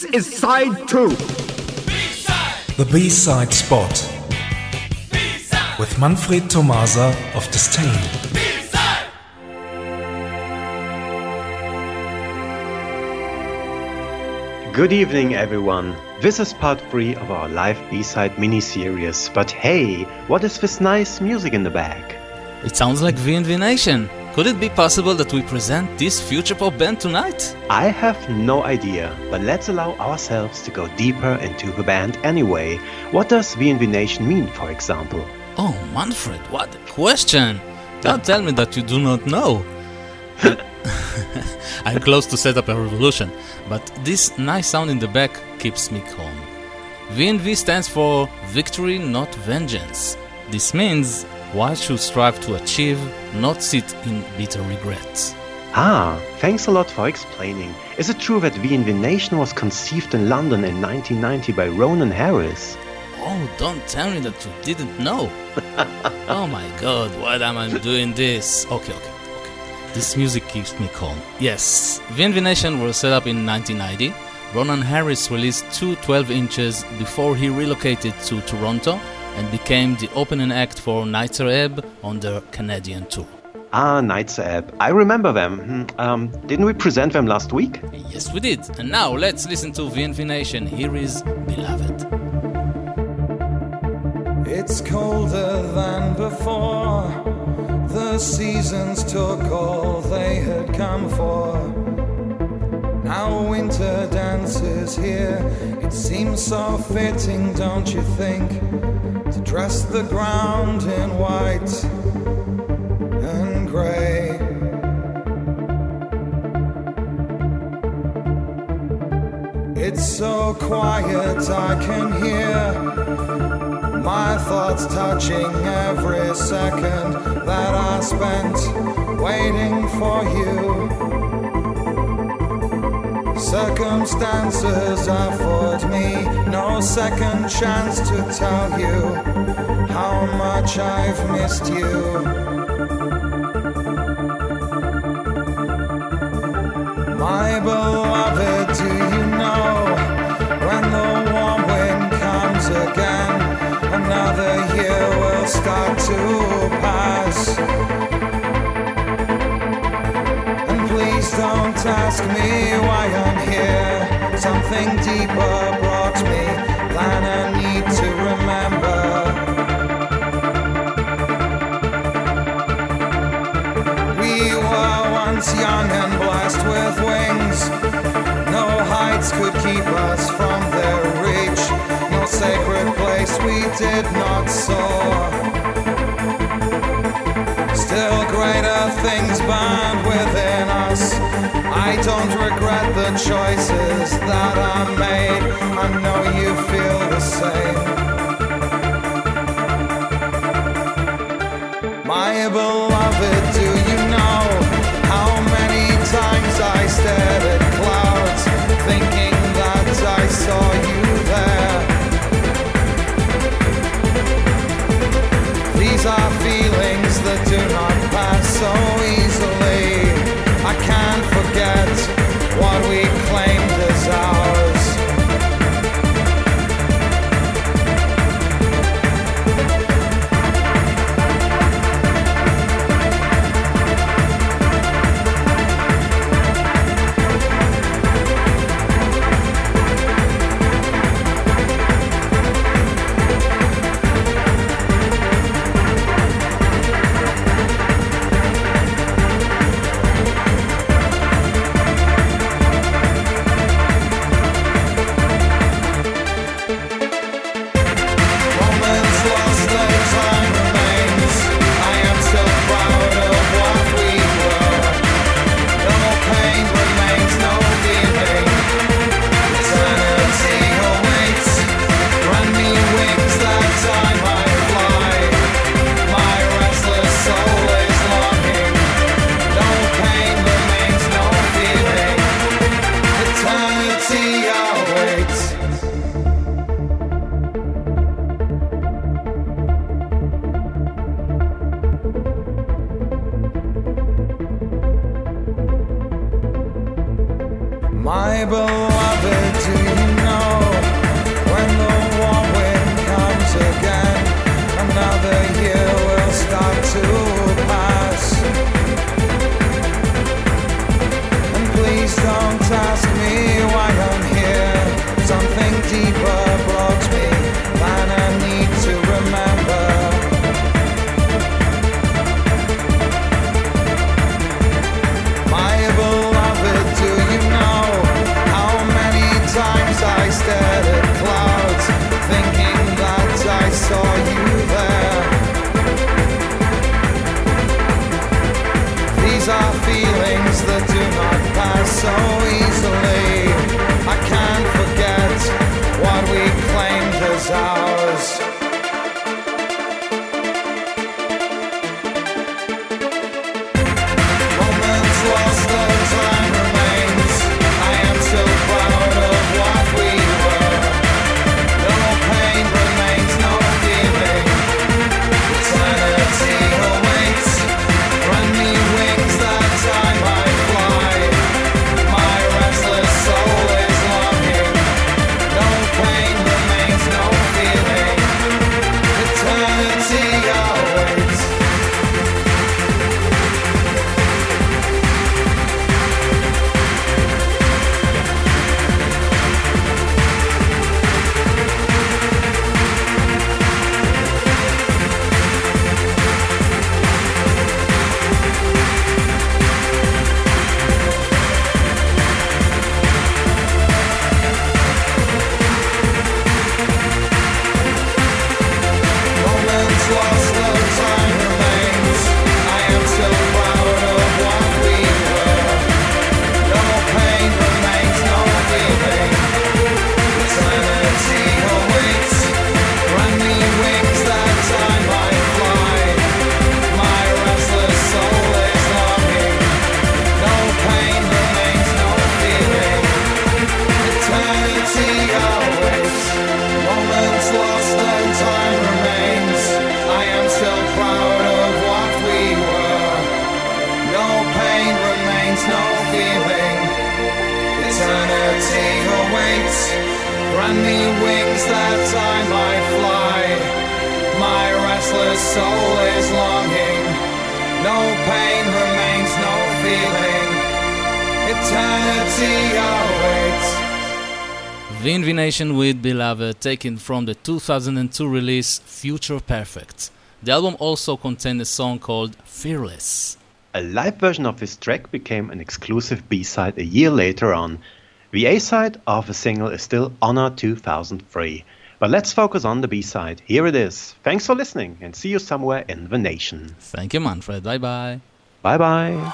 This is side two. The B-side spot with Manfred Tomasa of Disdain. Good evening, everyone. This is part 3 of our live B-side mini-series. But hey, what is this nice music in the back? It sounds like V and VNV Nation. Could it be possible that we present this future pop band tonight? I have no idea, but let's allow ourselves to go deeper into the band anyway. What does VNV Nation mean, for example? Oh, Manfred, what a question! Don't tell me that you do not know. I'm close to set up a revolution, but this nice sound in the back keeps me calm. VNV stands for Victory Not Vengeance. This means one should strive to achieve, not sit in bitter regrets. Ah, thanks a lot for explaining. Is it true that VNV Nation was conceived in London in 1990 by Ronan Harris? Oh, don't tell me that you didn't know. oh my god, why am I doing this? Okay, okay, okay. This music keeps me calm. Yes, VNV Nation was set up in 1990. Ronan Harris released two 12 inches before he relocated to Toronto and became the opening act for Nitzer Ebb on their Canadian tour. Ah, Nitzer Ebb. I remember them. Hmm, Um, didn't we present them last week? Yes, we did. And now let's listen to VNV Nation. Here is Beloved. It's colder than before. The seasons took all they had come for. Now winter dances here. It seems so fitting, don't you think? To dress the ground in white and grey. It's so quiet, I can hear my thoughts touching every second that I spent waiting for you. Circumstances afford me no second chance to tell you how much I've missed you. My beloved, do you know when the warm wind comes again? Another year will start to pass. Don't ask me why I'm here. Something deeper brought me than I need to remember. We were once young and blessed with wings. No heights could keep us from their reach. No sacred place we did not soar. Still greater things. I don't regret the choices that I made. I know you feel the same. stared at clouds, thinking that I saw you there. These are feelings that do not pass so easily. I can't forget what we claimed as ours. Grant me wings that I might fly. My restless soul is longing. No pain remains, no feeling. Eternity awaits. VNV Nation with Beloved, taken from the 2002 release Future Perfect. The album also contained a song called Fearless. A live version of this track became an exclusive B-side a year later on. The A-side of the single is still Honor 2003. But let's focus on the B-side. Here it is. Thanks for listening and see you somewhere in the nation. Thank you, Manfred. Bye bye. Bye bye.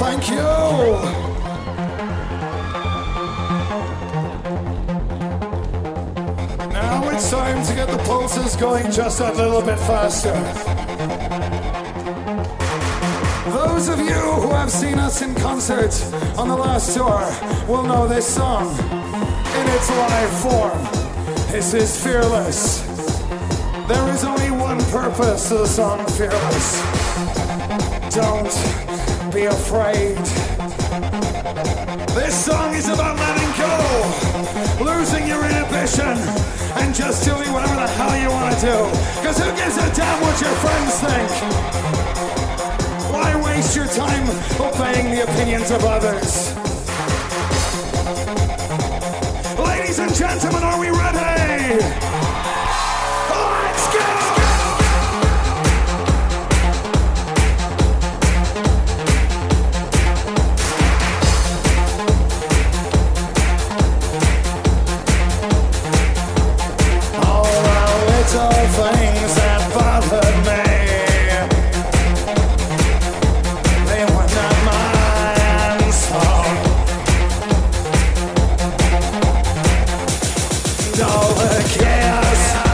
Thank you. Now it's time to get the pulses going just a little bit faster. Those of you who have seen us in concert on the last tour will know this song in its live form. This is Fearless. There is only one purpose to the song Fearless. Don't be afraid. This song is about letting go, losing your inhibition, and just doing whatever the hell you want to do. Because who gives a damn what your friends think? Waste your time obeying the opinions of others? Ladies and gentlemen, are we ready? All the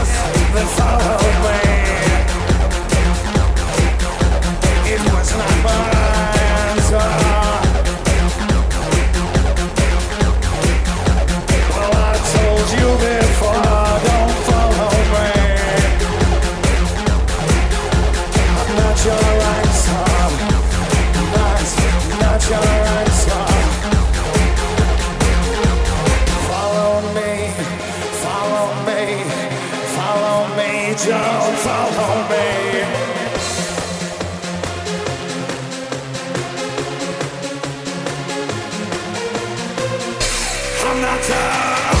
don't follow me. I'm not down,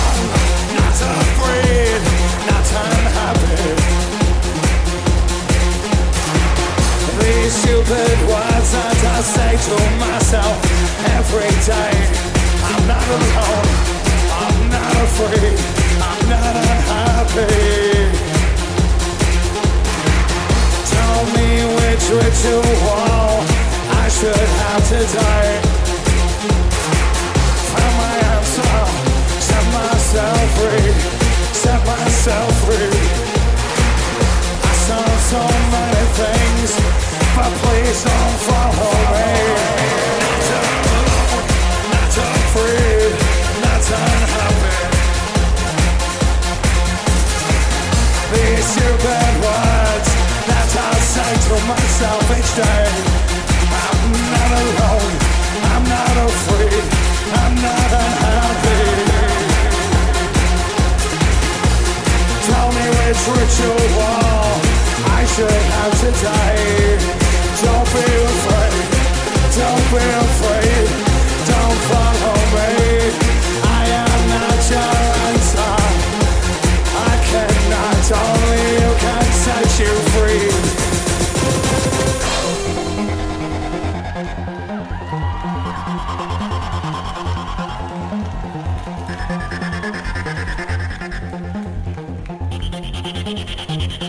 not afraid, not unhappy. These stupid words that I say to myself every day.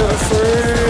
so free.